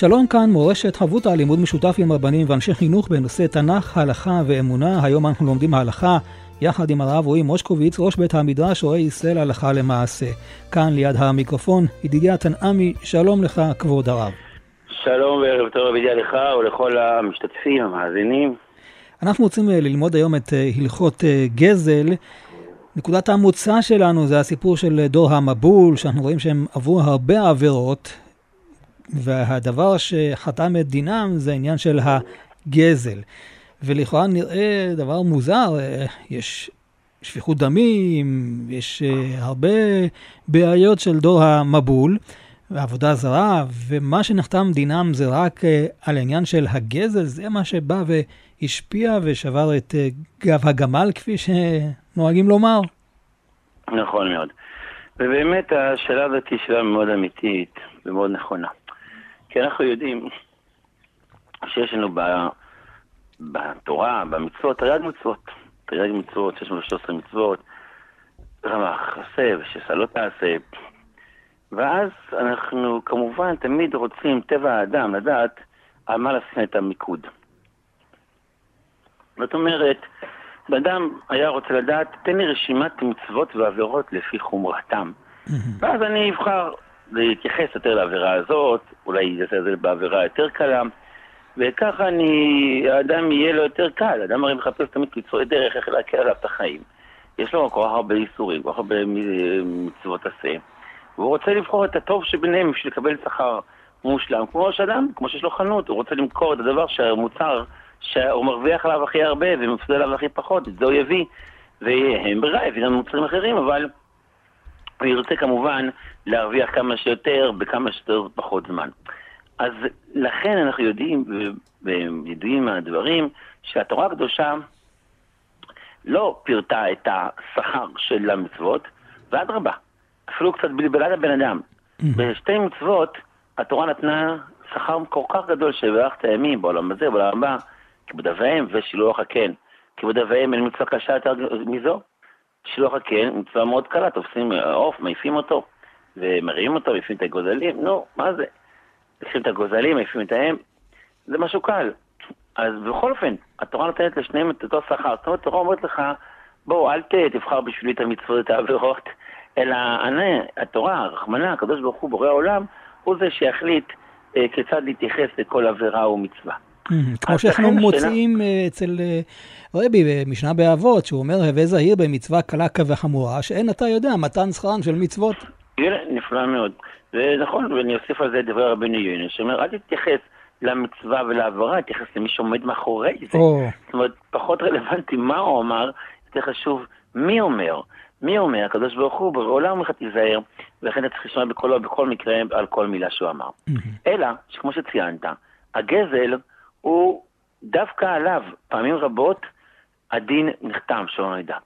שלום כאן, מורשת חברותא, לימוד משותף עם רבנים ואנשי חינוך בנושא תנ"ך, הלכה ואמונה. היום אנחנו לומדים ההלכה יחד עם הרב רועי מושקוביץ, ראש בית המדרש, רואה ישראל הלכה למעשה. כאן ליד המיקרופון, ידידיה תנעמי, שלום לך, כבוד הרב. שלום וערב טוב ידידיה לך ולכל המשתתפים, המאזינים. אנחנו רוצים אה, ללמוד היום את אה, הלכות אה, גזל. נקודת המוצא שלנו זה הסיפור של דור המבול, שאנחנו רואים שהם עברו הרבה עבירות, והדבר שחתם את דינם זה העניין של הגזל. ולכאורה נראה דבר מוזר, אה, יש שפיכות דמים, יש אה, הרבה בעיות של דור המבול ועבודה זרה, ומה שנחתם דינם זה רק אה, על העניין של הגזל, זה מה שבא והשפיע ושבר את גב הגמל, כפי שנוהגים לומר. נכון מאוד. ובאמת השאלה הזאת היא שאלה מאוד אמיתית ומאוד נכונה. כי אנחנו יודעים שיש לנו ב... בתורה, במצוות, תרי"ג מצוות. תרי"ג מצוות, יש לנו 13 מצוות, רמח עשה ושסה לא תעשה. ואז אנחנו כמובן תמיד רוצים, טבע האדם, לדעת על מה לשים את המיקוד. זאת אומרת, בן היה רוצה לדעת, תן לי רשימת מצוות ועבירות לפי חומרתם. ואז אני אבחר להתייחס יותר לעבירה הזאת, אולי יעשה את זה בעבירה יותר קלה, וככה אני, האדם יהיה לו יותר קל, האדם הרי מחפש תמיד קיצורי דרך איך להקל עליו את החיים. יש לו כל כך הרבה איסורים, כל כך הרבה מצוות עשה, והוא רוצה לבחור את הטוב שביניהם בשביל לקבל שכר מושלם, כמו שאדם, כמו שיש לו חנות, הוא רוצה למכור את הדבר שהמוצר, שהוא מרוויח עליו הכי הרבה ומפסיד עליו הכי פחות, את זה הוא יביא. והם ברירה, יביא לנו מוצרים אחרים, אבל הוא ירצה כמובן להרוויח כמה שיותר בכמה שיותר פחות זמן. אז לכן אנחנו יודעים, וידועים מהדברים, שהתורה הקדושה לא פירטה את השכר של המצוות, ואדרבה, אפילו קצת בלבלה לבן אדם. בשתי מצוות התורה נתנה שכר כל כך גדול שברך את הימים בעולם הזה, בעולם הבא, כיבוד אב ואם ושילוח הקן. כיבוד אב ואם אין מצווה קשה יותר מזו. שילוח הקן מצווה מאוד קלה, תופסים עוף, מעיפים אותו. ומרימים אותו, מעיפים את הגוזלים, נו, מה זה? מעיפים את הגוזלים, מעיפים את האם, זה משהו קל. אז בכל אופן, התורה נותנת לשניהם את אותו שכר. זאת אומרת, התורה אומרת לך, בואו, אל תבחר בשבילי את המצוות, את העבירות, אלא אני, התורה, רחמנה, הקדוש ברוך הוא, בורא העולם, הוא זה שיחליט אה, כיצד להתייחס לכל עבירה ומצווה. כמו שאנחנו מוצאים אה, אצל אה, רבי במשנה באבות, שהוא אומר, הווה זהיר במצווה קלה כבחמורה, שאין אתה יודע מתן שכרן של מצוות. נפלא מאוד. זה נכון, ואני אוסיף על זה את דברי רבינו יוני, שאומר, אל תתייחס למצווה ולעברה, תתייחס למי שעומד מאחורי זה. זאת אומרת, פחות רלוונטי מה הוא אמר, יותר חשוב מי אומר. מי אומר? הקדוש ברוך הוא, בעולם אומר לך תיזהר, ולכן אתה צריך לשמוע בכל, בכל מקרה על כל מילה שהוא אמר. אלא, שכמו שציינת, הגזל הוא דווקא עליו, פעמים רבות, הדין נחתם, שלא נדע.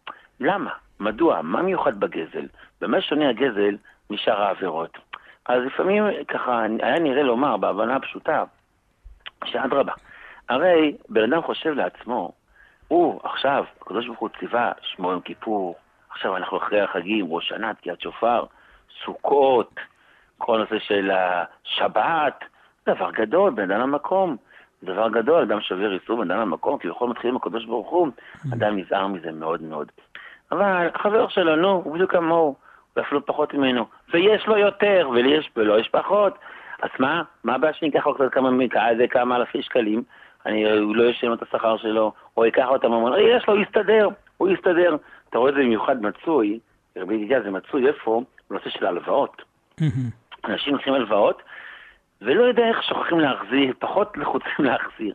למה? מדוע? מה מיוחד בגזל? במה שונה הגזל משאר העבירות? אז לפעמים ככה היה נראה לומר בהבנה הפשוטה, שאדרבה, הרי בן אדם חושב לעצמו, הוא עכשיו, הקדוש ברוך הוא ציווה שמור יום כיפור, עכשיו אנחנו אחרי החגים, ראש שנה, תקיעת שופר, סוכות, כל הנושא של השבת, דבר גדול, בן אדם למקום. דבר גדול, אדם שובר איסור בן אדם למקום, כי בכל מתחילים הקדוש ברוך הוא, אדם נזהר מזה מאוד מאוד. אבל החבר שלו, נו, הוא בדיוק כמוהו, ואפילו פחות ממנו. ויש לו יותר, ולי ולא יש פחות. אז מה? מה הבעיה שאני אקח לו קצת כמה, איזה כמה אלפי שקלים? אני, הוא לא ישלם את השכר שלו, או ייקח אותם, הוא יש לו, יסתדר, הוא יסתדר. אתה רואה את זה במיוחד מצוי, רבי ידידיה זה מצוי איפה? בנושא של הלוואות. אנשים לוקחים הלוואות, ולא יודע איך שוכחים להחזיר, פחות לחוצים להחזיר.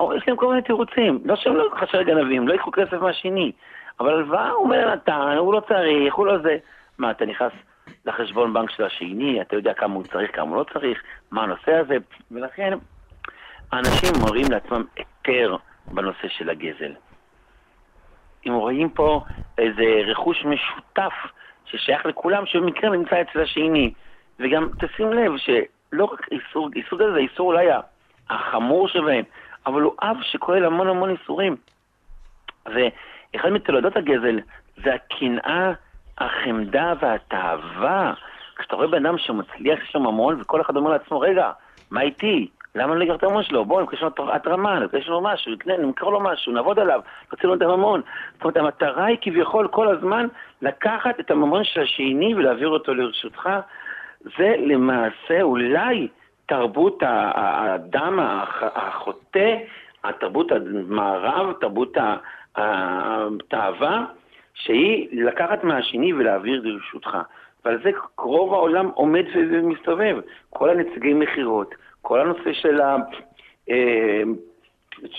או יש להם כל מיני תירוצים, לא שהם לא חשבי גנבים, לא ייקחו כסף מהשני. אבל הלוואה הוא אומר נתן, הוא לא צריך, הוא לא זה. מה, אתה נכנס לחשבון בנק של השני, אתה יודע כמה הוא צריך, כמה הוא לא צריך, מה הנושא הזה, ולכן האנשים מראים לעצמם היתר בנושא של הגזל. אם רואים פה איזה רכוש משותף ששייך לכולם, שבמקרה נמצא אצל השני. וגם תשים לב שלא רק איסור, איסור גזל זה איסור אולי החמור שבהם, אבל הוא אב שכולל המון המון איסורים. ואחד מתולדות הגזל זה הקנאה, החמדה והתאווה. כשאתה רואה בן אדם שמצליח, יש לו ממון, וכל אחד אומר לעצמו, רגע, מה איתי? למה אני לא את הממון שלו? בואו, נקרא לו התרמה, נקרא לו משהו, נמכר לו משהו, נעבוד עליו, נוציא לו את הממון. זאת אומרת, המטרה היא כביכול כל הזמן לקחת את הממון של השני ולהעביר אותו לרשותך. זה למעשה אולי תרבות האדם החוטא, התרבות המערב, תרבות התאווה, שהיא לקחת מהשני ולהעביר לרשותך. ועל זה רוב העולם עומד ומסתובב. כל הנציגי מכירות, כל הנושא של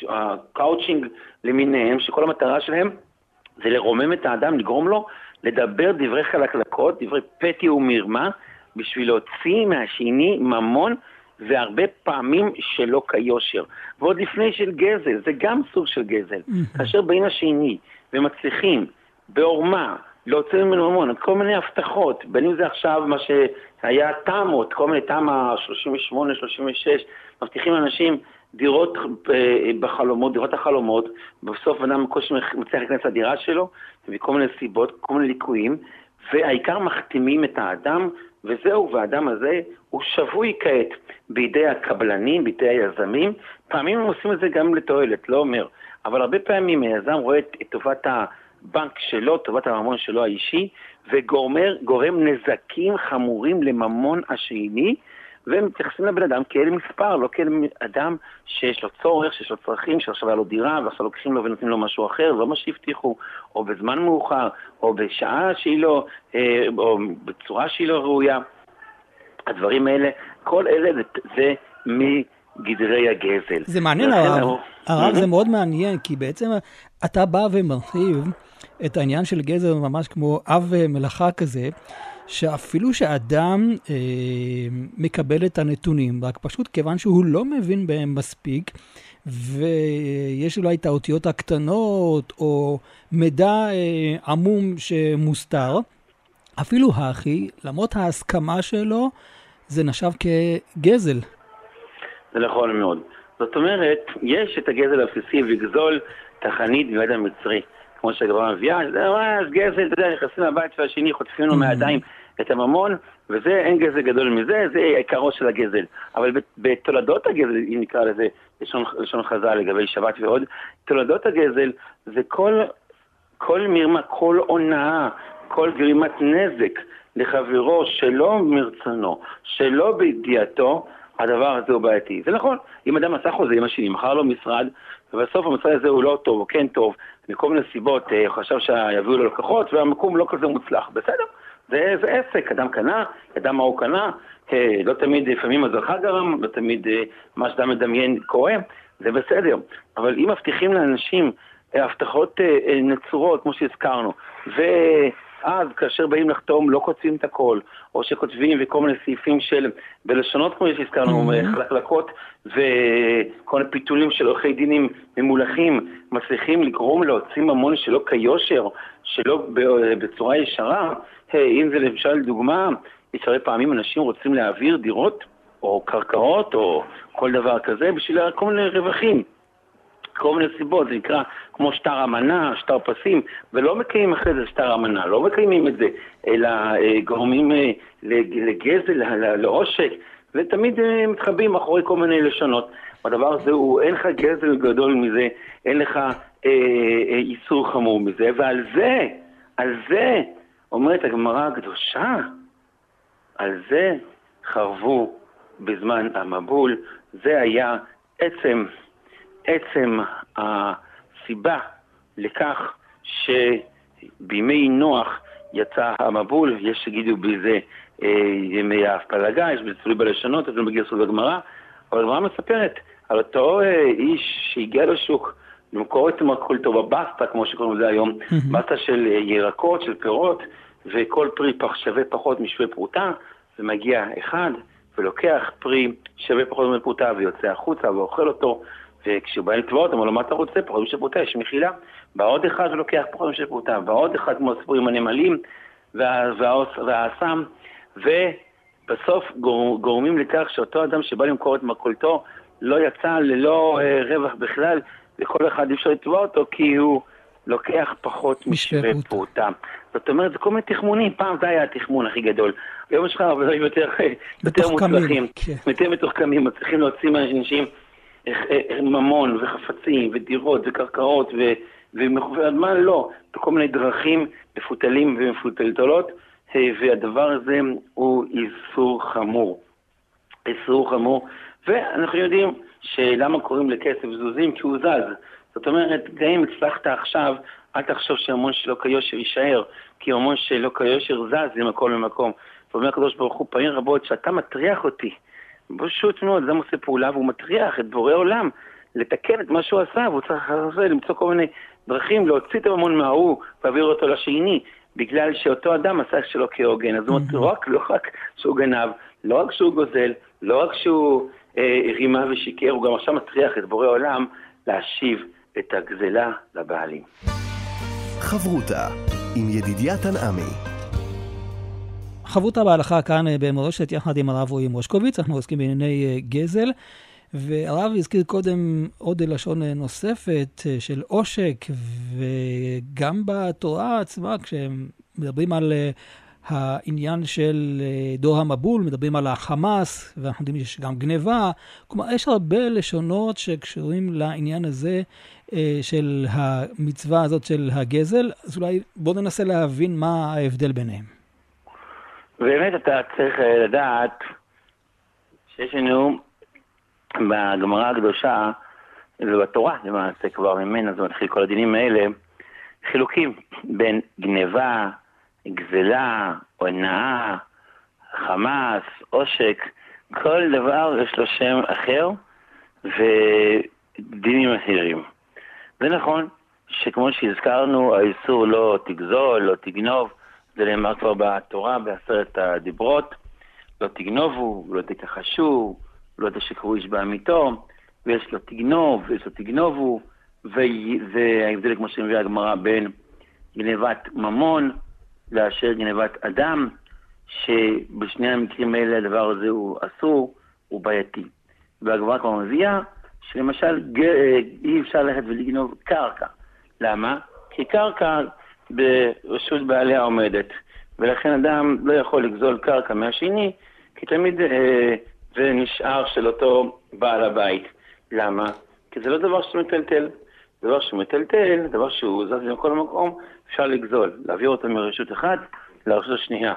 הקאוצ'ינג אה, למיניהם, שכל המטרה שלהם זה לרומם את האדם, לגרום לו לדבר דברי חלקלקות, דברי פתי ומרמה, בשביל להוציא מהשני ממון, והרבה פעמים שלא כיושר. ועוד לפני של גזל, זה גם סוג של גזל. כאשר באים השני ומצליחים בעורמה להוציא ממנו ממון, כל מיני הבטחות, בין אם זה עכשיו מה שהיה תמ"ות, כל מיני תמ"א 38, 36, מבטיחים לאנשים דירות אה, בחלומות, דירות החלומות, בסוף אדם בקושי מצליח להיכנס לדירה שלו, מכל מיני סיבות, כל מיני ליקויים, והעיקר מחתימים את האדם, וזהו, והאדם הזה הוא שבוי כעת בידי הקבלנים, בידי היזמים. פעמים הם עושים את זה גם לתועלת, לא אומר, אבל הרבה פעמים היזם רואה את, טובת הבנק שלו, טובת הממון שלו האישי, וגורם נזקים חמורים לממון השני, והם מתייחסים לבן אדם כאל מספר, לא כאל אדם שיש לו צורך, שיש לו צרכים, שעכשיו היה לו דירה, ועכשיו לוקחים לו ונותנים לו משהו אחר, לא מה שהבטיחו, או בזמן מאוחר, או בשעה שהיא לא, אה, או בצורה שהיא לא ראויה. הדברים האלה, כל אלה זה, זה מגדרי הגזל. זה מעניין, הרב. הרב, זה מאוד מעניין, כי בעצם אתה בא ומרחיב את העניין של גזל ממש כמו אב מלאכה כזה. שאפילו שאדם אה, מקבל את הנתונים, רק פשוט כיוון שהוא לא מבין בהם מספיק, ויש אולי את האותיות הקטנות, או מידע אה, עמום שמוסתר, אפילו הכי, למרות ההסכמה שלו, זה נחשב כגזל. זה נכון מאוד. זאת אומרת, יש את הגזל הבסיסי לגזול תחנית ביד המצרי. כמו שהגמרא מביאה, זה ממש גזל, אתה יודע, נכנסים לבית של השני, חוטפים לו מהידיים את הממון, וזה, אין גזל גדול מזה, זה עיקרו של הגזל. אבל בתולדות הגזל, אם נקרא לזה לשון, לשון חז"ל לגבי שבת ועוד, תולדות הגזל זה כל, כל מרמה, כל הונאה, כל גרימת נזק לחברו שלא מרצונו, שלא בידיעתו, הדבר הזה הוא בעייתי. זה נכון, אם אדם עשה חוזה עם השני, מכר לו משרד, ובסוף המשרד הזה הוא לא טוב או כן טוב, מכל מיני סיבות, אה, חשב שיביאו לו לקוחות, והמקום לא כזה מוצלח, בסדר. זה, זה עסק, אדם קנה, ידע מה הוא קנה, אה, לא תמיד, לפעמים הזרחה גרם, לא תמיד אה, מה שאתה מדמיין קורה, זה בסדר. אבל אם מבטיחים לאנשים אה, הבטחות נצורות, כמו שהזכרנו, ואז כאשר באים לחתום לא כותבים את הכל, או שכותבים וכל מיני סעיפים של, בלשונות כמו שהזכרנו, mm-hmm. חלקלקות וכל מיני פיתולים של עורכי דינים ממולחים, מצליחים לגרום להוציא ממון שלא כיושר, שלא בצורה ישרה, אם זה למשל דוגמה, יש הרבה פעמים אנשים רוצים להעביר דירות או קרקעות או כל דבר כזה בשביל כל מיני רווחים. כל מיני סיבות, זה נקרא כמו שטר אמנה, שטר פסים, ולא מקיימים אחרי זה שטר אמנה, לא מקיימים את זה, אלא אה, גורמים אה, לגזל, לעושק, ותמיד אה, מתחבאים מאחורי כל מיני לשונות. הדבר הזה הוא, אין לך גזל גדול מזה, אין לך אה, אה, איסור חמור מזה, ועל זה, על זה אומרת הגמרא הקדושה, על זה חרבו בזמן המבול, זה היה עצם, עצם הסיבה לכך שבימי נוח יצא המבול, יש שיגידו בזה אה, ימי ההפלגה, יש בזה תלוי בלשונות, לא מגיע סוד הגמרא, אבל הגמרא מספרת על אותו אה, איש שהגיע לשוק למכור את מרכולתו בבסטה, כמו שקוראים לזה היום, בסטה של אה, ירקות, של פירות, וכל פרי שווה פחות משווה פרוטה, ומגיע אחד ולוקח פרי שווה פחות מפרוטה ויוצא החוצה ואוכל אותו, וכשהוא בא לתבוע אותו, אומר לו, מה אתה רוצה? פחות משל פרוטה, יש מחילה. בא עוד אחד ולוקח פחות משל פרוטה, בא עוד אחד כמו הסיפור עם הנמלים והאסם, ובסוף גור, גורמים לכך שאותו אדם שבא למכור את מרכולתו לא יצא ללא אה, רווח בכלל, וכל אחד אי אפשר לתבוע אותו כי הוא לוקח פחות משווה פרוטה. זאת אומרת, זה כל מיני תחמונים, פעם זה היה התחמון הכי גדול. היום יש לך הרבה יותר, יותר מוצלחים, כן. יותר מתוחכמים, מצליחים להוציא מאנשים אה, אה, ממון וחפצים ודירות וקרקעות ואדמה לא, בכל מיני דרכים מפותלים ומפותלתלות, אה, והדבר הזה הוא איסור חמור. איסור חמור, ואנחנו יודעים שלמה קוראים לכסף זוזים? כי הוא זז. זאת אומרת, גם אם הצלחת עכשיו, אל תחשוב שהמון שלא כיושר יישאר, כי המון שלא כיושר זז ממקום למקום. ואומר הקדוש ברוך הוא פעמים רבות, שאתה מטריח אותי, פשוט מאוד, אדם עושה פעולה והוא מטריח את בורא עולם לתקן את מה שהוא עשה, והוא צריך למצוא כל מיני דרכים להוציא את הממון מההוא ולהעביר אותו לשני, בגלל שאותו אדם עשה שלו כהוגן. אז הוא אומר, לא רק שהוא גנב, לא רק שהוא גוזל, לא רק שהוא רימה ושיקר, הוא גם עכשיו מטריח את בורא עולם להשיב את הגזלה לבעלים. חברותה עם ידידיה תנעמי. חברותה בהלכה כאן אה, במורשת יחד עם הרב רועי מושקוביץ, אנחנו עוסקים בענייני אה, גזל. והרב הזכיר קודם עוד לשון נוספת אה, של עושק, וגם בתורה עצמה, כשמדברים על העניין של דור המבול, מדברים על החמאס, ואנחנו יודעים שיש גם גניבה. כלומר, יש הרבה לשונות שקשורים לעניין הזה של המצווה הזאת של הגזל, אז אולי בואו ננסה להבין מה ההבדל ביניהם. באמת אתה צריך אה, לדעת שיש לנו בגמרא הקדושה ובתורה למעשה כבר ממנה זה מתחיל כל הדינים האלה חילוקים בין גניבה, גזלה, הונאה, חמאס, עושק, כל דבר יש לו שם אחר ודינים אחרים. זה נכון שכמו שהזכרנו, האיסור לא תגזול, לא תגנוב, זה נאמר כבר בתורה בעשרת הדיברות, לא תגנובו, לא תכחשו, לא תשקרו איש בעמיתו, ויש לו תגנוב, ויש לו תגנובו, וההבדל, כמו שמביאה הגמרא, בין גנבת ממון לאשר גנבת אדם, שבשני המקרים האלה הדבר הזה הוא אסור, הוא בעייתי. והגמרא כבר מביאה שלמשל אי אפשר ללכת ולגנוב קרקע. למה? כי קרקע ברשות בעליה עומדת, ולכן אדם לא יכול לגזול קרקע מהשני, כי תמיד אה, זה נשאר של אותו בעל הבית. למה? כי זה לא דבר שמטלטל. דבר שמטלטל, דבר שהוא זז מכל מקום, אפשר לגזול, להעביר אותו מרשות אחת לרשות השנייה.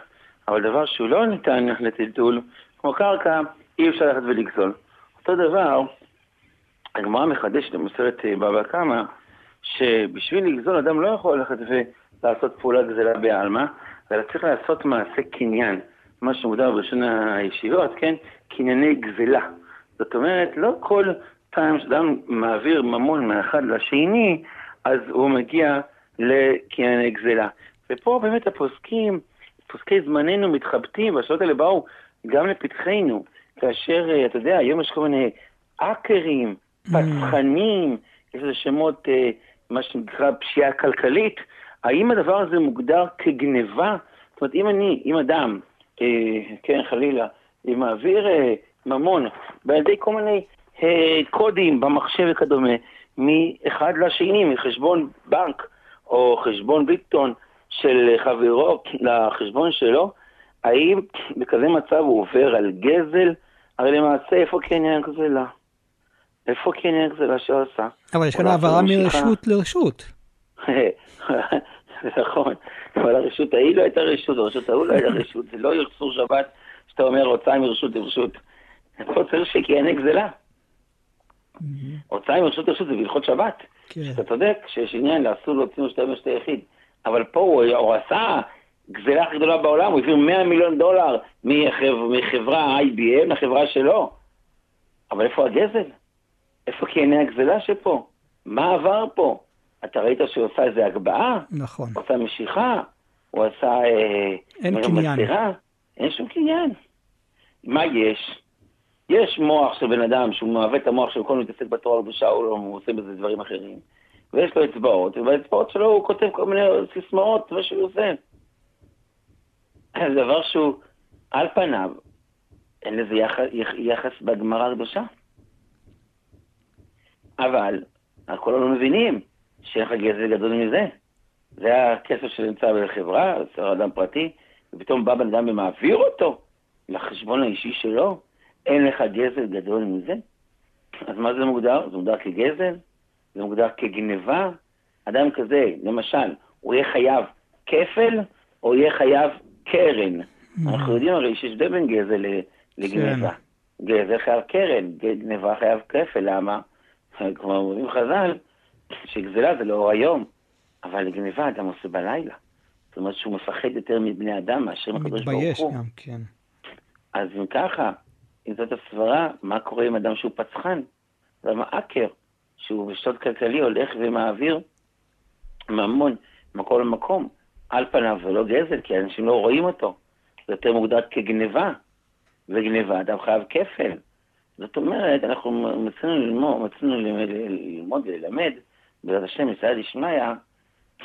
אבל דבר שהוא לא ניתן לטלטול, כמו קרקע, אי אפשר ללכת ולגזול. אותו דבר, הגמרא מחדשת במסורת אה, בבא קמא, שבשביל לגזול אדם לא יכול ללכת לעשות פעולה גזלה בעלמא, אלא צריך לעשות מעשה קניין, מה שמוגדר בראשון הישיבות, כן? קנייני גזלה. זאת אומרת, לא כל פעם שאדם מעביר ממון מאחד לשני, אז הוא מגיע לקנייני גזלה. ופה באמת הפוסקים, פוסקי זמננו מתחבטים, והשאלות האלה באו גם לפתחנו, כאשר, אה, אתה יודע, היום יש כל מיני אקרים, mm. פצחנים, יש לזה שמות, אה, מה שנקרא פשיעה כלכלית, האם הדבר הזה מוגדר כגניבה? זאת אומרת, אם אני, אם אדם, אה, כן, חלילה, מעביר אה, ממון בידי כל מיני קודים במחשב וכדומה, מאחד לשני, מחשבון בנק או חשבון ביטון של חברו לחשבון שלו, האם בכזה מצב הוא עובר על גזל? הרי למעשה, איפה קניין גזלה? איפה קניין גזלה שעשה? אבל יש כאן העברה מרשות לרשות. זה נכון, אבל הרשות ההיא לא הייתה רשות, הרשות ההוא לא הייתה רשות, זה לא יחסור שבת שאתה אומר הוצאה מרשות לרשות. פה צריך שכיהנה גזלה. הוצאה מרשות לרשות זה בהלכות שבת. כן. אתה צודק שיש עניין לאסור להוציא משתה משתה יחיד. אבל פה הוא עשה גזלה הכי גדולה בעולם, הוא העביר 100 מיליון דולר מחברה IBM לחברה שלו. אבל איפה הגזל? איפה כיהנה הגזלה שפה? מה עבר פה? אתה ראית שהוא עשה איזה הגבהה? נכון. הוא עשה משיכה? הוא עשה... אה, אין קניין. אין שום קניין. מה יש? יש מוח של בן אדם שהוא מהווה את המוח שלו, כל הזמן מתעסק בתורה הקדושה, הוא, לא, עושה בזה דברים אחרים. ויש לו אצבעות, ובאצבעות שלו הוא כותב כל מיני סיסמאות, מה שהוא עושה. זה דבר שהוא, על פניו, אין לזה יחס, יחס בגמרא הקדושה. אבל, אנחנו לא מבינים שאין לך גזל גדול מזה. זה הכסף שנמצא בחברה, אצל אדם פרטי, ופתאום בא בן אדם ומעביר אותו לחשבון האישי שלו, אין לך גזל גדול מזה? אז מה זה מוגדר? זה מוגדר כגזל? זה מוגדר כגניבה? אדם כזה, למשל, הוא יהיה חייב כפל או יהיה חייב קרן? Mm-hmm. אנחנו יודעים הרי שיש הבדל בין גזל לגניבה. כן. גזל חייב קרן, גניבה חייב כפל, למה? כמו אומרים חז"ל, שגזלה זה לאור היום, אבל לגניבה אדם עושה בלילה. זאת אומרת שהוא מפחד יותר מבני אדם מאשר מקדוש ברוך הוא. מתבייש גם, כן. אז אם ככה, אם זאת הסברה, מה קורה עם אדם שהוא פצחן? למה אקר, שהוא בשוד כלכלי הולך ומעביר ממון ממקום למקום. על פניו זה לא גזל, כי אנשים לא רואים אותו. זה יותר מוגדר כגניבה, וגניבה אדם חייב כפל. זאת אומרת, אנחנו מצאנו ללמוד, מצאנו ללמוד וללמד, בעזרת השם, מסייע דשמיא,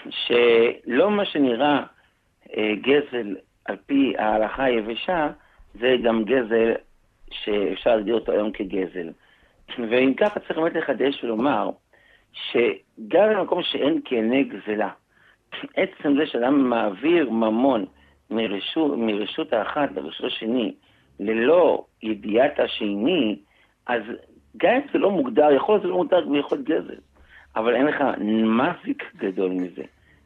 שלא מה שנראה אה, גזל על פי ההלכה היבשה, זה גם גזל שאפשר להגדיר אותו היום כגזל. ואם ככה צריך באמת לחדש ולומר, שגם במקום שאין כעיני גזלה, עצם זה שאדם מעביר ממון מרשות, מרשות האחת לרשות השני, ללא ידיעת השני, אז גם אם זה לא מוגדר, יכול להיות שזה לא מוגדר ביכולת גזל, אבל אין לך מזיק גדול מזה.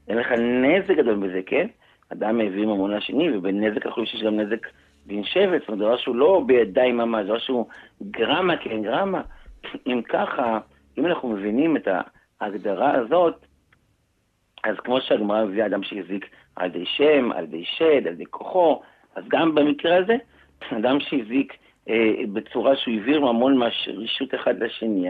אין לך נזק גדול מזה, כן? אדם מעביר ממון לשני, ובנזק אנחנו חושבים שיש גם נזק דין שבט, זאת אומרת, דבר שהוא לא בידיים ממש, דבר שהוא גרמה כן גרמה. אם ככה, אם אנחנו מבינים את ההגדרה הזאת, אז כמו שהגמרא מביאה אדם שהזיק על ידי שם, על ידי שד, על ידי כוחו, אז גם במקרה הזה, אדם שהזיק אה, בצורה שהוא העביר ממון מרשות אחד לשני,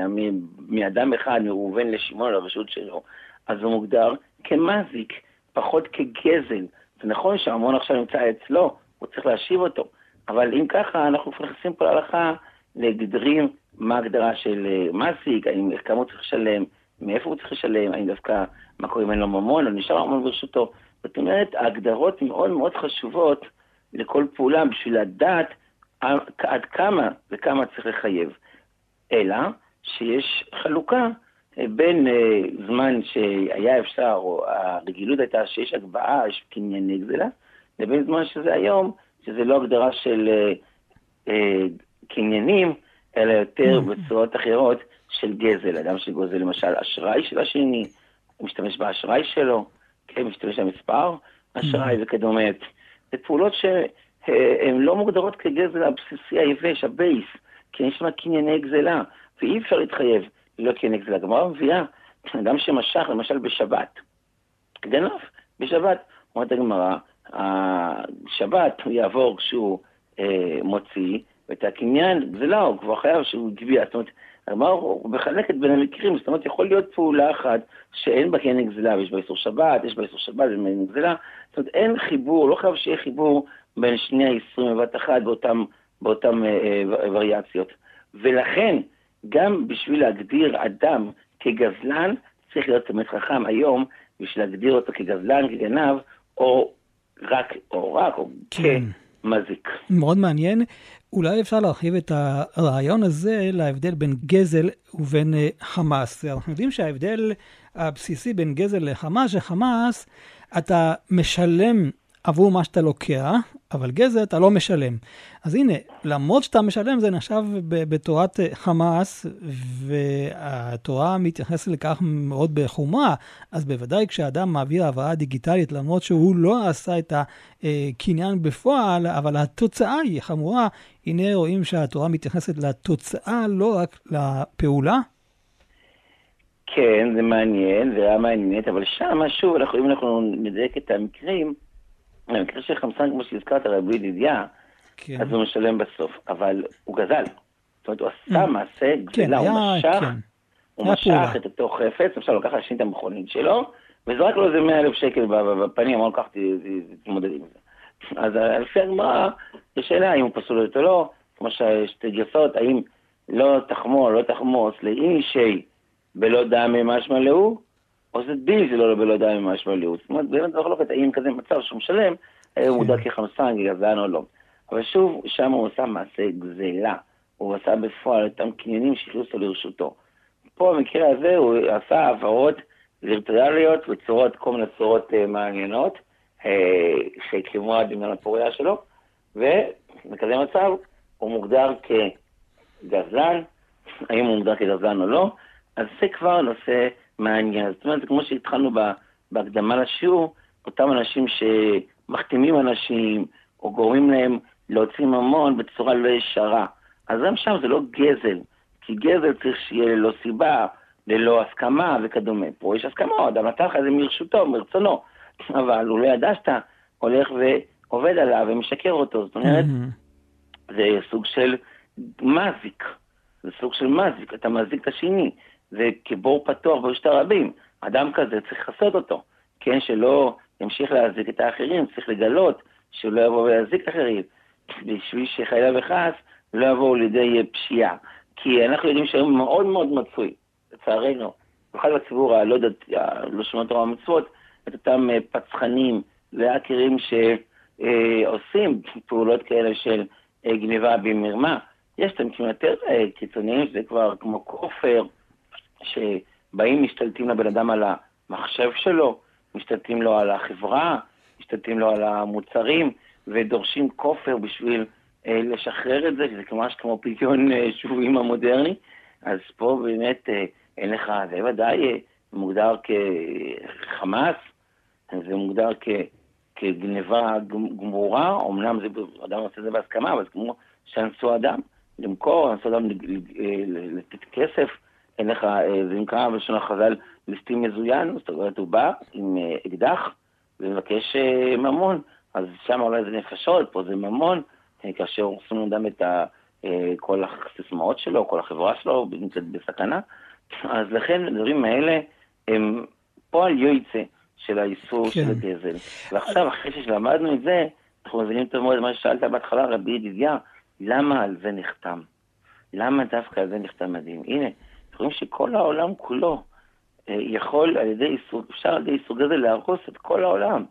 מאדם אחד, מראובן לשמעון לרשות שלו, אז הוא מוגדר כמזיק, פחות כגזל. זה נכון שהמון עכשיו נמצא אצלו, הוא צריך להשיב אותו. אבל אם ככה, אנחנו נכנסים פה להלכה לגדרים מה ההגדרה של אה, מעסיק, האם, כמה הוא צריך לשלם, מאיפה הוא צריך לשלם, האם דווקא, מה קורה אם אין לו ממון, או נשאר ממון ברשותו. זאת אומרת, ההגדרות מאוד מאוד חשובות לכל פעולה בשביל לדעת עד כמה וכמה צריך לחייב. אלא שיש חלוקה אה, בין uh, זמן שהיה אפשר, או הרגילות הייתה שיש הגבהה, יש קנייני גזלה, לבין זמן שזה היום, שזה לא הגדרה של uh, uh, קניינים, אלא יותר mm. בצורות אחרות של גזל. אדם שגוזל למשל אשראי של השני, הוא משתמש באשראי שלו, כן, משתמש במספר אשראי mm. וכדומה. זה פעולות שהן לא מוגדרות כגזל הבסיסי היבש, הבייס, כי יש שם קנייני גזלה, ואי אפשר להתחייב ללא קנייני גזלה. הגמרא מביאה, אדם שמשך, למשל בשבת, גנב בשבת, אומרת הגמרא, השבת הוא יעבור כשהוא אה, מוציא, ואת הקניין, זה לא, הוא כבר חייב שהוא גביע. זאת אומרת, הגמרא הוא מחלקת בין המקרים, זאת אומרת, יכול להיות פעולה אחת שאין בה קניין גזלה, ויש בה איסור שבת, יש בה איסור שבת ואין גזלה. זאת אומרת, אין חיבור, לא חייב שיהיה חיבור בין שני האיסורים בבת אחת באותם, באותם אה, אה, וריאציות. ולכן, גם בשביל להגדיר אדם כגזלן, צריך להיות תמיד חכם היום, בשביל להגדיר אותו כגזלן, כגנב, או רק, או רק, או כן. כמזיק. מאוד מעניין. אולי אפשר להרחיב את הרעיון הזה להבדל בין גזל ובין אה, חמאס. אנחנו יודעים שההבדל הבסיסי בין גזל לחמאס, שחמאס, אתה משלם עבור מה שאתה לוקח, אבל גזל אתה לא משלם. אז הנה, למרות שאתה משלם, זה נחשב בתורת חמאס, והתורה מתייחסת לכך מאוד בחומרה, אז בוודאי כשאדם מעביר העברה דיגיטלית, למרות שהוא לא עשה את הקניין בפועל, אבל התוצאה היא חמורה, הנה רואים שהתורה מתייחסת לתוצאה, לא רק לפעולה. כן, זה מעניין, זה היה מעניינת, אבל שם, שוב, אנחנו, אם אנחנו נדייק את המקרים, במקרה של חמסן, כמו שהזכרת, רבי ידידיה, כן. אז הוא משלם בסוף, אבל הוא גזל. זאת אומרת, הוא עשה mm. מעשה גזלה, כן, הוא משך, כן. הוא משך את אותו חפץ, עכשיו לקח להשאיר את המכונית שלו, וזרק לו איזה 100 אלף שקל בפנים, אמר לו, קח, תתמודד עם זה. אז לפי הגמרא, יש שאלה אם הוא פסול או לא, כמו שתי גרסאות, האם לא תחמור, לא תחמוס לאישי בלא דמי משמע להו, או זה בי זה לא בלא דמי משמע להו. זאת אומרת, באמת מחלוקת האם כזה מצב שהוא משלם, האם הוא מודע כחמסן, גזען או לא. אבל שוב, שם הוא עשה מעשה גזלה. הוא עשה בפועל אותם קניינים שהכניסו לרשותו. פה במקרה הזה הוא עשה העברות וירטואליות בצורות, כל מיני צורות uh, מעניינות, uh, שהקימו הדמיון הפוריה שלו, ובכזה מצב הוא מוגדר כגזלן, האם הוא מוגדר כגזלן או לא, אז זה כבר נושא מעניין. זאת אומרת, כמו שהתחלנו בהקדמה לשיעור, אותם אנשים שמחתימים אנשים, או גורמים להם להוציא ממון בצורה לא ישרה. אז גם שם זה לא גזל, כי גזל צריך שיהיה ללא סיבה, ללא הסכמה וכדומה. פה יש הסכמה, אדם נתן לך את זה מרשותו, מרצונו, אבל הוא לא ידע שאתה הולך ועובד עליו ומשקר אותו, זאת אומרת. זה סוג של מזיק, זה סוג של מזיק, אתה מזיק את השני, זה כבור פתוח ברשת הרבים, אדם כזה צריך לכסות אותו, כן, שלא ימשיך להזיק את האחרים, צריך לגלות שהוא לא יבוא ויזיק את האחרים, בשביל שחיילה וחס לא יבואו לידי פשיעה. כי אנחנו יודעים שהיום מאוד מאוד מצוי, לצערנו, במיוחד בציבור הלא יודעת, לא שומע תורה ומצוות, את אותם אה, פצחנים והאקרים שעושים פעולות כאלה של אה, גניבה במרמה. יש את המקרים יותר אה, קיצוניים, שזה כבר כמו כופר, שבאים, משתלטים לבן אדם על המחשב שלו, משתלטים לו על החברה, משתלטים לו על המוצרים, ודורשים כופר בשביל אה, לשחרר את זה, זה ממש כמו פדיון אה, שבויים המודרני, אז פה באמת אה, אין לך, זה ודאי מוגדר כחמאס, זה מוגדר כ, כגניבה גמורה, אמנם זה, אדם עושה את זה בהסכמה, אבל זה כמו שאנסו אדם, למכור, אנסו אדם לתת כסף, אין לך, זה נקרא בלשון החז"ל ליסטים מזוין, זאת אומרת הוא בא עם אקדח ומבקש ממון, אז שם אולי זה נפשות, פה זה ממון, כאשר הורסים לאדם את ה, אה, כל הסיסמאות שלו, כל החברה שלו נמצאת בסכנה. אז לכן הדברים האלה הם פועל יועצה של האיסור כן. של הגזל. ועכשיו, אחרי שלמדנו את זה, אנחנו מבינים טוב מאוד מה ששאלת בהתחלה, רבי ידידיה, למה על זה נחתם? למה דווקא על זה נחתם מדהים? הנה, רואים שכל העולם כולו אה, יכול על ידי איסור, אפשר על ידי איסור גזל להרוס את כל העולם.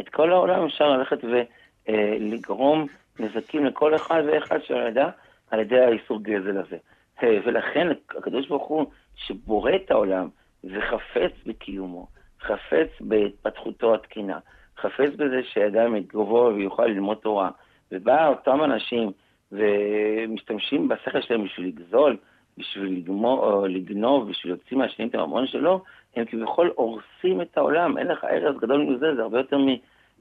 את כל העולם אפשר ללכת ולגרום נזקים לכל אחד ואחד של הידע על ידי האיסור גזל הזה. ולכן הקדוש ברוך הוא, שבורא את העולם וחפץ בקיומו, חפץ בהתפתחותו התקינה, חפץ בזה שאדם יתגובו ויוכל ללמוד תורה, ובא אותם אנשים ומשתמשים בשכל שלהם בשביל לגזול, בשביל לגמור, לגנוב, בשביל להוציא מהשני את הממון שלו, הם כביכול הורסים את העולם. אין לך ערב גדול מזה, זה הרבה יותר מ,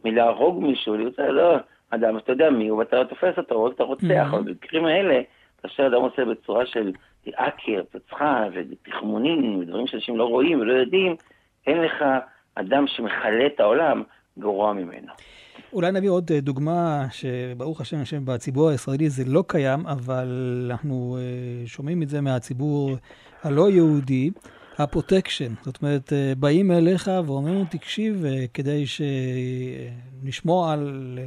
מלהרוג מישהו, לא, אדם, אתה יודע מי הוא, ואתה תופס אותו, או אתה רוצח. אבל במקרים האלה, כאשר אדם עושה בצורה של אקר, פצחה ותחמונים, ודברים שאנשים לא רואים ולא יודעים, אין לך אדם שמכלה את העולם גרוע ממנו. אולי נביא עוד אה, דוגמה שברוך השם, השם בציבור הישראלי זה לא קיים, אבל אנחנו אה, שומעים את זה מהציבור הלא יהודי, הפרוטקשן. זאת אומרת, אה, באים אליך ואומרים, תקשיב, כדי שנשמור על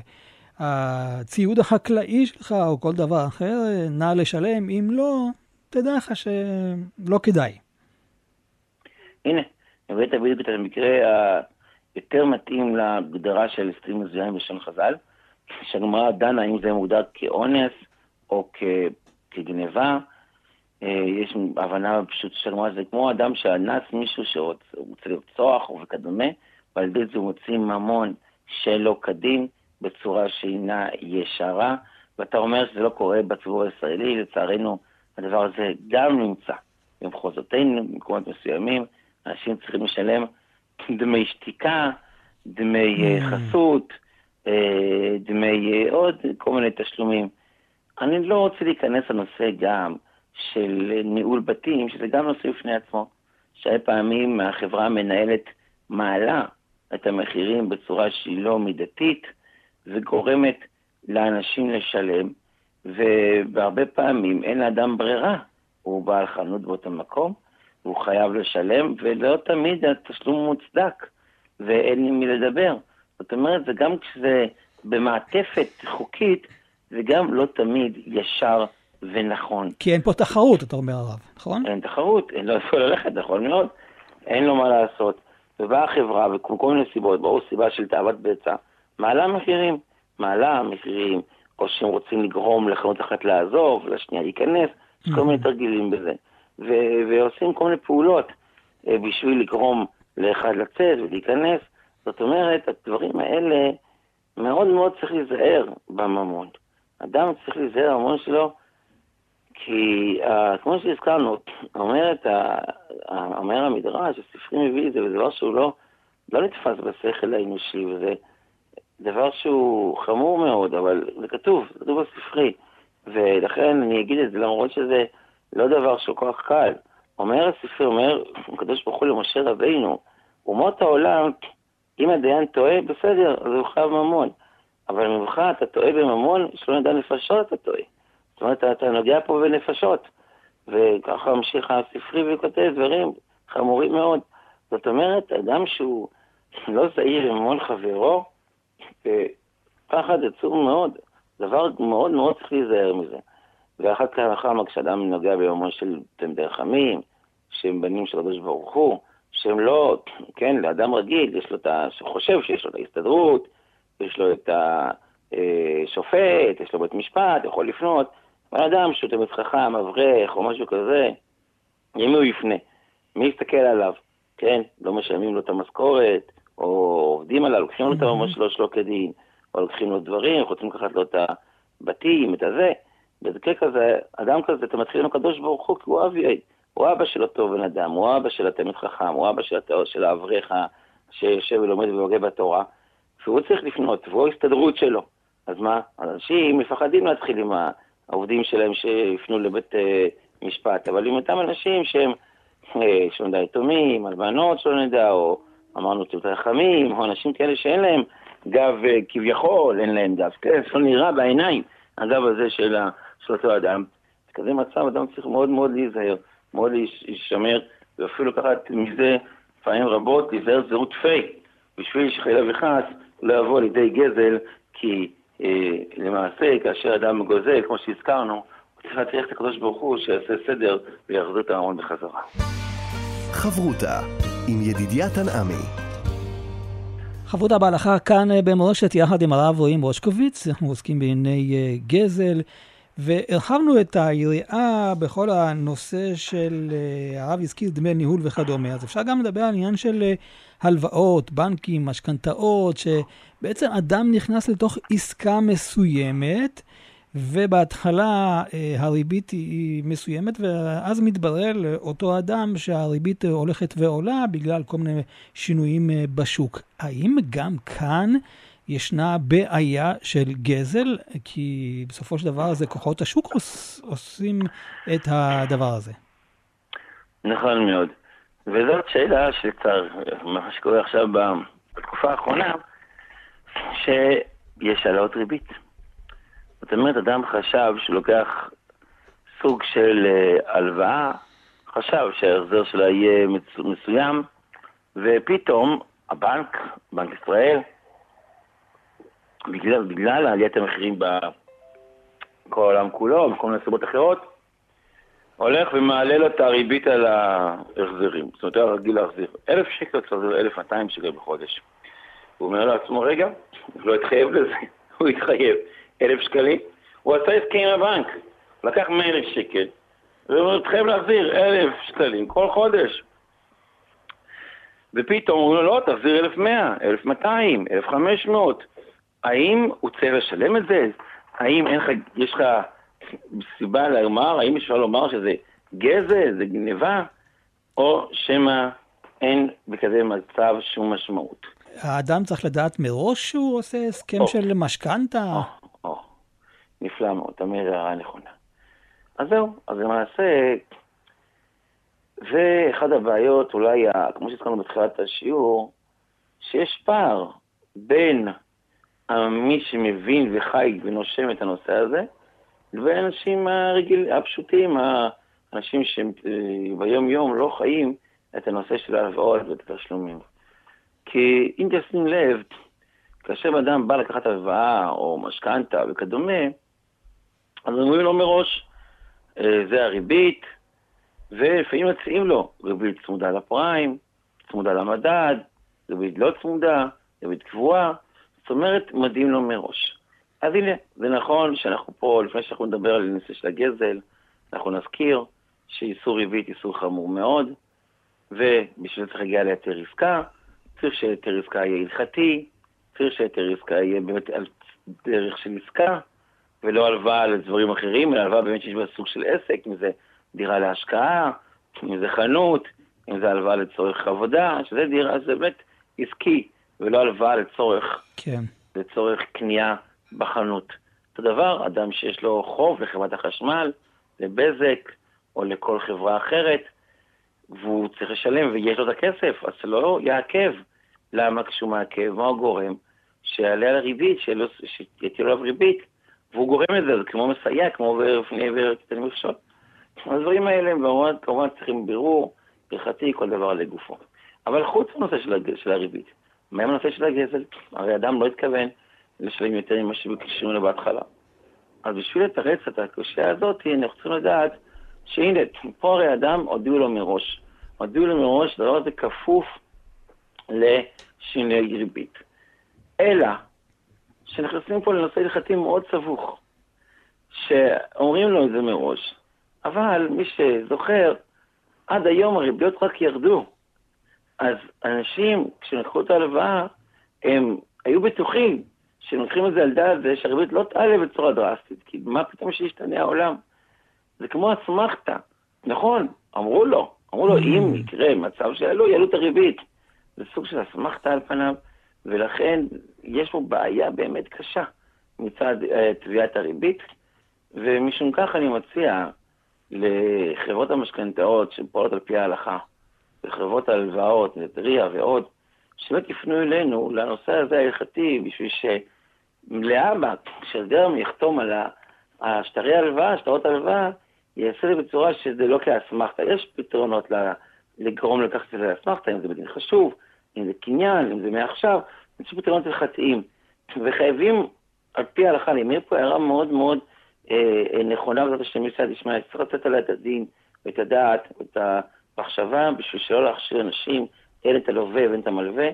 הציוד החקלאי שלך או כל דבר אחר, נא לשלם, אם לא, תדע לך שלא כדאי. הנה, הבאת בדיוק את המקרה היותר מתאים להגדרה של הסטרים מזוין בשם חז"ל, שהגמרא דנה אם זה מוגדר כאונס או כ... כגניבה. אה, יש הבנה פשוט של הגמרא, זה כמו אדם שאנס מישהו שרוצה לרצוח וכדומה, ועל ידי זה הוא מוציא ממון שלא כדין. בצורה שאינה ישרה, ואתה אומר שזה לא קורה בציבור הישראלי, לצערנו הדבר הזה גם נמצא במחוזותינו, במקומות מסוימים, אנשים צריכים לשלם דמי שתיקה, דמי mm. חסות, אה, דמי אה, עוד כל מיני תשלומים. אני לא רוצה להיכנס לנושא גם של ניהול בתים, שזה גם נושא בפני עצמו, שהרבה פעמים החברה המנהלת מעלה את המחירים בצורה שהיא לא מידתית, וגורמת לאנשים לשלם, ובהרבה פעמים אין לאדם ברירה. הוא בעל חנות באותו מקום, הוא חייב לשלם, ולא תמיד התשלום מוצדק, ואין עם מי לדבר. זאת אומרת, זה גם כשזה במעטפת חוקית, וגם לא תמיד ישר ונכון. כי אין פה תחרות, אתה אומר הרב, נכון? אין תחרות, אין לו איפה ללכת, נכון מאוד. אין לו מה לעשות. ובאה החברה, וכל מיני סיבות, ברור סיבה של תאוות בצע, מעלה מחירים. מעלה מחירים, או שהם רוצים לגרום לחנות אחת לעזוב, לשנייה להיכנס, יש כל מיני תרגילים בזה. ו- ועושים כל מיני פעולות אה, בשביל לגרום לאחד לצאת ולהיכנס. זאת אומרת, הדברים האלה, מאוד מאוד צריך להיזהר בממון. אדם צריך להיזהר בממון שלו, כי uh, כמו שהזכרנו, אומרת, uh, אומר המדרש, הספרי מביא את זה, וזה דבר שהוא לא, לא נתפס בשכל האנושי, וזה דבר שהוא חמור מאוד, אבל זה כתוב, זה כתוב בספרי, ולכן אני אגיד את זה, למרות שזה לא דבר שהוא כל כך קל. אומר הספרי, אומר הקדוש ברוך הוא למשה רבינו, אומות העולם, אם הדיין טועה, בסדר, אז הוא חייב ממון. אבל ממך אתה טועה בממון, שלא נדע נפשות אתה טועה. זאת אומרת, אתה נוגע פה בנפשות. וככה ממשיך הספרי וכותב דברים חמורים מאוד. זאת אומרת, אדם שהוא לא זהיר ממון חברו, פחד עצום מאוד. דבר מאוד מאוד צריך להיזהר מזה. ואחר כך, כך כשאדם נוגע ביומו של תלמידי חכמים, שהם בנים של הקדוש ברוך הוא, שהם לא, כן, לאדם רגיל, יש לו את ה... שחושב שיש לו את ההסתדרות, יש לו את השופט, יש לו בית משפט, יכול לפנות, אבל אדם שהוא תלמיד חכם, אברך או משהו כזה, למי הוא יפנה? מי יסתכל עליו? כן, לא משלמים לו את המשכורת, או עובדים עליו, לוקחים לו את הממון שלו שלא כדין, או לוקחים לו דברים, רוצים לקחת לו את הבתים, את הזה. במקרה כזה, אדם כזה, אתה מתחיל עם הקדוש ברוך הוא, כי הוא אבי, הוא אבא של אותו בן אדם, הוא אבא של התלמיד חכם, הוא אבא של, של האברך שיושב ולומד ומוגע בתורה, והוא צריך לפנות, והוא ההסתדרות שלו. אז מה? אנשים מפחדים להתחיל עם העובדים שלהם שיפנו לבית אה, משפט, אבל עם אותם אנשים שהם, אה, שלא נדע, יתומים, אלמנות שלא נדע, או אמרנו תלמידי חכמים, או אנשים כאלה שאין להם גב אה, כביכול, אין להם גב, כן, זה לא נראה בעיניים, הגב הזה של, של אותו אדם. בכזה מצב אדם צריך מאוד מאוד להיזהר, מאוד להישמר, ואפילו לקחת מזה פעמים רבות להיזהר זהות פי, בשביל שחלילה וחס לא יבוא לידי גזל, כי אה, למעשה כאשר אדם גוזל, כמו שהזכרנו, הוא צריך להצליח את הקדוש ברוך הוא שיעשה סדר ויחזיר את ההמון בחזרה. חברותה עם ידידיה תנעמי. חברותה בהלכה כאן אה, במורשת יחד עם הרב רועי מושקוביץ, אנחנו עוסקים בענייני אה, גזל, והרחבנו את היריעה בכל הנושא של, אה, הרב הזכיר דמי ניהול וכדומה, אז אפשר גם לדבר על עניין של הלוואות, בנקים, משכנתאות, שבעצם אדם נכנס לתוך עסקה מסוימת, ובהתחלה אה, הריבית היא מסוימת, ואז מתברר לאותו אדם שהריבית הולכת ועולה בגלל כל מיני שינויים אה, בשוק. האם גם כאן ישנה בעיה של גזל? כי בסופו של דבר זה כוחות השוק עוש, עושים את הדבר הזה. נכון מאוד. וזאת שאלה שצר, מה שקורה עכשיו בתקופה האחרונה, שיש העלאות ריבית. זאת אומרת, אדם חשב שהוא לוקח סוג של אה, הלוואה, חשב שההחזר שלה יהיה מסוים, ופתאום הבנק, בנק ישראל, בגלל, בגלל עליית המחירים בכל העולם כולו, בכל מיני סיבות אחרות, הולך ומעלה לו את הריבית על ההחזרים. זאת אומרת, הוא רגיל להחזיר אלף שקל, צריך להחזיר 1,200 שקל בחודש. הוא אומר לעצמו, רגע, הוא לא התחייב לזה, הוא התחייב אלף שקלים. הוא עשה הסכם עם הבנק, לקח מאה אלף שקל, והוא התחייב להחזיר אלף שקלים כל חודש. ופתאום אומרים לו, לא, תחזיר 1,100, 1,200, 1,500. האם הוא צריך לשלם את זה? האם אין לך, יש לך סיבה לומר, האם אפשר לומר שזה גזל, זה גניבה, או שמא אין בכזה מצב שום משמעות? האדם צריך לדעת מראש שהוא עושה הסכם או, של משכנתה? או, נפלא מאוד, תמיד הערה נכונה. אז זהו, אז למעשה, זה אחד הבעיות, אולי, כמו שהזכרנו בתחילת השיעור, שיש פער בין מי שמבין וחי ונושם את הנושא הזה, לבין האנשים הרגיל, הפשוטים, האנשים שביום-יום לא חיים את הנושא של ההלוואות ואת התשלומים. כי אם תשים לב, כאשר אדם בא לקחת הלוואה או משכנתה וכדומה, אז אומרים לו מראש, אה, זה הריבית, ולפעמים מציעים לו ריבית צמודה לפריים, צמודה למדד, ריבית לא צמודה, ריבית קבועה, אומרת, מודיעים לו מראש. אז הנה, זה נכון שאנחנו פה, לפני שאנחנו נדבר על הנושא של הגזל, אנחנו נזכיר שאיסור ריבית איסור חמור מאוד, ובשביל זה צריך להגיע ליתר עסקה, צריך שיתר עסקה יהיה הלכתי, צריך שיתר עסקה יהיה באמת על דרך של עסקה, ולא הלוואה לדברים אחרים, אלא הלוואה באמת שיש בה סוג של עסק, אם זה דירה להשקעה, אם זה חנות, אם זה הלוואה לצורך עבודה, שזה דירה, זה באמת עסקי, ולא הלוואה לצורך, כן. לצורך קנייה בחנות. אותו דבר, אדם שיש לו חוב לחברת החשמל, לבזק, או לכל חברה אחרת, והוא צריך לשלם ויש לו את הכסף, אז שלא יעכב. למה כשהוא מעכב? מה הגורם? שיעלה על הריבית, שיטיל עליו ריבית, והוא גורם לזה, זה כמו מסייע, כמו לפני עבר קטנים מכשול. הדברים האלה כמובן, כמובן צריכים בירור, הלכתי, כל דבר לגופו. אבל חוץ מהנושא של, של הריבית, מה עם הנושא של הגזל? הרי אדם לא התכוון לשלם יותר ממה שביקשו לו בהתחלה. אז בשביל לתרץ את הקושייה הזאת, אנחנו צריכים לדעת שהנה, פה הרי אדם הודיעו לו מראש. הודיעו לו מראש, הדבר הזה כפוף לשינוי ריבית. אלא, שנכנסים פה לנושא הלכתי מאוד סבוך, שאומרים לו את זה מראש, אבל מי שזוכר, עד היום הריביות רק ירדו. אז אנשים, כשלקחו את ההלוואה, הם היו בטוחים שהם לוקחים את זה על דעת זה שהריבית לא תעלה בצורה דרסטית, כי מה פתאום שישתנה העולם? זה כמו אסמכתה. נכון, אמרו לו, אמרו לו, אם יקרה מצב שיעלו, יעלו את הריבית. זה סוג של אסמכתה על פניו, ולכן יש פה בעיה באמת קשה מצד uh, תביעת הריבית, ומשום כך אני מציע לחברות המשכנתאות שפועלות על פי ההלכה, וחברות ההלוואות, נטריה ועוד, שבאמת יפנו אלינו לנושא הזה ההלכתי, בשביל שלהבא, כשהסדר יחתום על השטרי הלוואה, שטרות הלוואה, יעשה את זה בצורה שזה לא כאסמכתה. יש פתרונות לגרום לכך שזה אסמכתה, אם זה בדין חשוב, אם זה קניין, אם זה מעכשיו, יש פתרונות הלכתיים. וחייבים, על פי ההלכה, אני אומר פה הערה מאוד מאוד אה, אה נכונה, בעזרת השם מצד ישמעאל, צריך לתת עליה את הדין ואת הדעת ואת המחשבה, בשביל שלא להכשיר אנשים, הן את הלווה והן את המלווה,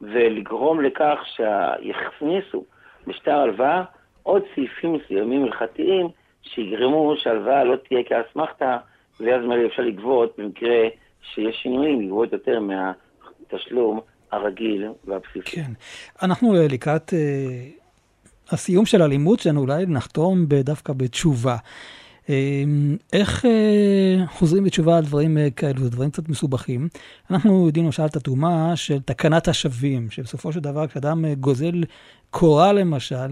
ולגרום לכך שיכניסו בשטר הלוואה עוד סעיפים מסוימים הלכתיים, שיגרמו שהלוואה לא תהיה כאסמכתה, ואז מלא אפשר לגבות במקרה שיש שינויים, לגבות יותר מהתשלום הרגיל והבסיסי. כן. אנחנו אה, לקראת uh, הסיום של הלימוד שלנו, אולי נחתום דווקא בתשובה. Uh, איך uh, חוזרים בתשובה על דברים uh, כאלו, דברים קצת מסובכים. אנחנו יודעים למשל את התרומה של תקנת השבים, שבסופו של דבר כשאדם uh, גוזל קורה למשל,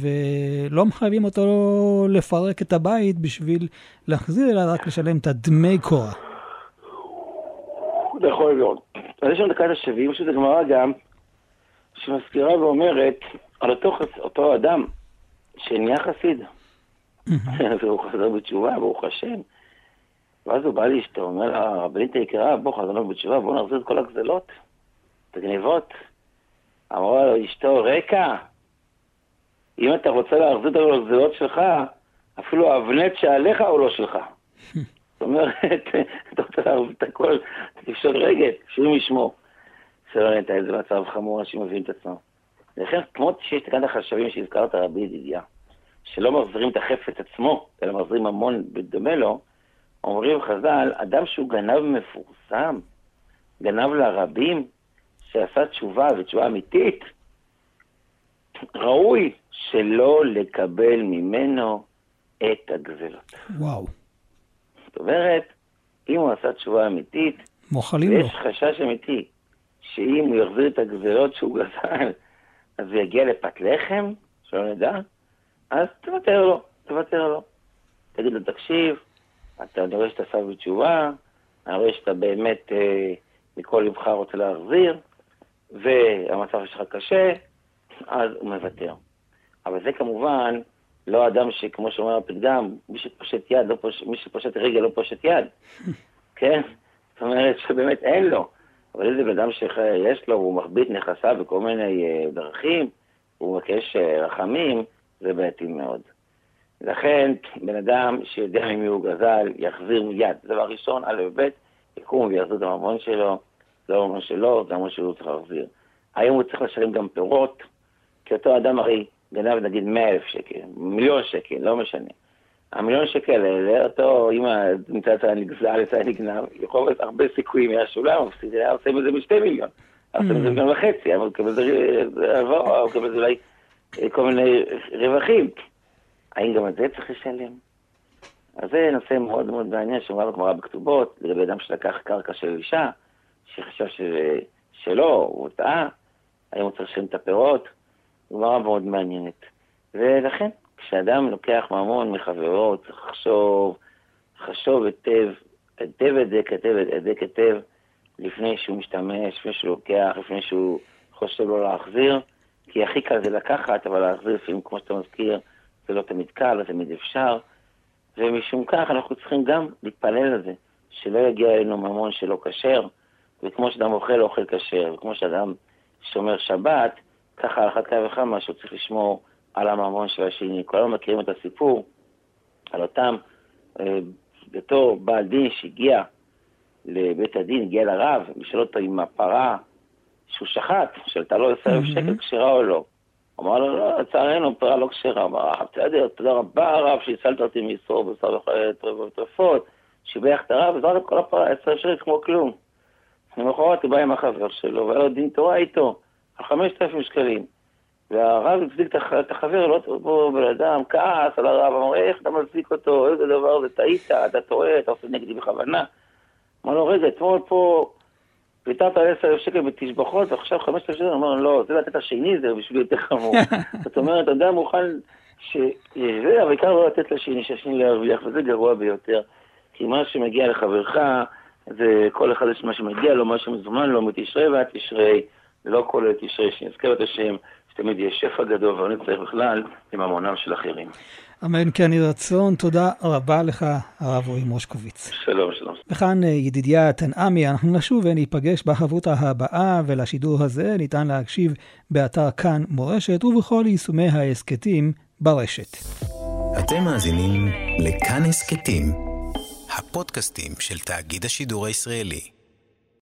ולא מחייבים אותו לפרק את הבית בשביל להחזיר, אלא רק לשלם את הדמי קורה. יכול להיות. אז יש לנו דקת השבים, יש לזה גמרא גם, שמזכירה ואומרת על אותו, אותו אדם שנהיה חסיד, והוא חזר בתשובה, ברוך השם. ואז הוא בא לאשתו, אומר לה, הרבנית היקרה, בוא חזרנו בתשובה, בוא נחזיר את כל הגזלות, את הגניבות. אמרה לו אשתו, רקע, אם אתה רוצה להחזיר את הגזלות שלך, אפילו האבנט שעליך הוא לא שלך. זאת אומרת, אתה רוצה להחזיר את הכל, תפשוט רגל, שירים ישמור. שלא נהייתה איזה מצב חמור, אנשים מביאים את עצמם. לכן, כמו שיש תקנת החשבים שהזכרת, רבי ידידיה, שלא מחזירים את החפץ עצמו, אלא מחזירים המון בדומה לו, אומרים חז"ל, אדם שהוא גנב מפורסם, גנב לרבים, שעשה תשובה ותשובה אמיתית, ראוי שלא לקבל ממנו את הגזלות. וואו. זאת אומרת, אם הוא עשה תשובה אמיתית, מוחלים לו. ויש חשש אמיתי שאם הוא יחזיר את הגזלות שהוא גזל, אז הוא יגיע לפת לחם, שלא נדע, אז תוותר לו, תוותר לו. תגיד לו, תקשיב, אתה, רואה שאתה שם בתשובה, אני רואה שאתה באמת אה, מכל לבך רוצה להחזיר, והמצב שלך קשה, אז הוא מוותר. אבל זה כמובן לא אדם שכמו שאומר הפתגם, מי שפושט יד, לא פוש... מי שפושט רגל לא פושט יד, כן? זאת אומרת שבאמת אין לו. אבל איזה בן אדם שיש לו והוא מחביא נכסיו בכל מיני uh, דרכים, והוא מבקש uh, רחמים, זה בעייתי מאוד. לכן, בן אדם שיודע ממי הוא גזל, יחזיר מיד. דבר ראשון, א' וב', יקום ויחזיר את הממון שלו, זה לא ממון שלו, זה הממון שהוא צריך להחזיר. היום הוא צריך לשלם גם פירות, כי אותו אדם הרי גנב נגיד 100 אלף שקל, מיליון שקל, לא משנה. המיליון שקל האלה, אותו, אם נמצא את הנגזל, את הנגנב, יכול להיות הרבה סיכויים, היה שולה, הוא מפסיד, היה עושה מזה בשתי מיליון. היה עושה מזה מיליון וחצי, היה מקבל את זה, הוא מקבל את זה אולי כל מיני רווחים. האם גם את זה צריך לשלם? אז זה נושא מאוד מאוד מעניין שאומר בגמרא בכתובות, לגבי אדם שלקח קרקע של אישה, שחשב שלא, הוא טעה, האם הוא צריך לשלם את הפירות? גמרא מאוד מעניינת. ולכן, כשאדם לוקח ממון מחברו, צריך לחשוב, לחשוב היטב, היטב הדק היטב הדק היטב, לפני שהוא משתמש, לפני שהוא לוקח, לפני שהוא חושב לא להחזיר, כי הכי קל זה לקחת, אבל להחזיר לפעמים, כמו שאתה מזכיר, זה לא תמיד קל, לא תמיד אפשר, ומשום כך אנחנו צריכים גם להתפלל על זה, שלא יגיע אלינו ממון שלא כשר, וכמו שאדם אוכל, אוכל כשר, וכמו שאדם שומר שבת, ככה על אחת כמה וכמה שהוא צריך לשמור על הממון של השני. כולנו מכירים את הסיפור על אותם, אה, בתור בעל דין שהגיע לבית הדין, הגיע לרב, לשאול אותו אם הפרה שהוא שחט, שאלתה לו אלף שקל כשרה או לא. אמר לו, לא, לצערנו, פרה לא כשרה. אמר, אה, בסדר, תודה רבה הרב שהצלת אותי מאיסור בשר וטרפות, שיבח את הרב, וזרק כל הפרה, עשר שקל כמו כלום. למחרת הוא בא עם החבר שלו, והיה לו דין תורה איתו, על חמשת אלפים שקלים. והרב הצדיק את החבר, לא פה בן אדם, כעס על הרב, אמר, איך אתה מצדיק אותו, איזה דבר זה, טעית, אתה טועה, אתה עושה נגדי בכוונה. אמר לו, רגע, אתמול פה ויתרת על עשר אלף שקל בתשבחות, ועכשיו חמשת אלף שקל, אמר לו, לא, זה לתת השני, זה בשביל יותר חמור. זאת אומרת, אדם מוכן ש... זה, אבל עיקר לא לתת לשני, שהשני לא ירוויח, וזה גרוע ביותר. כי מה שמגיע לחברך, זה כל אחד יש מה שמגיע לו, מה שמזומן לו, מתשרי ועד תשרי, לא כולל תשרי, שנזכר את השם, שתמיד יהיה שפע גדול, ואני צריך בכלל עם המונם של אחרים. אמן כן יהי רצון, תודה רבה לך, הרב רועי מושקוביץ. שלום, שלום. וכאן אה, ידידיה תנעמי, אנחנו נשוב וניפגש בחברותה הבאה, ולשידור הזה ניתן להקשיב באתר כאן מורשת ובכל יישומי ההסכתים ברשת. אתם מאזינים לכאן הסכתים, הפודקאסטים של תאגיד השידור הישראלי.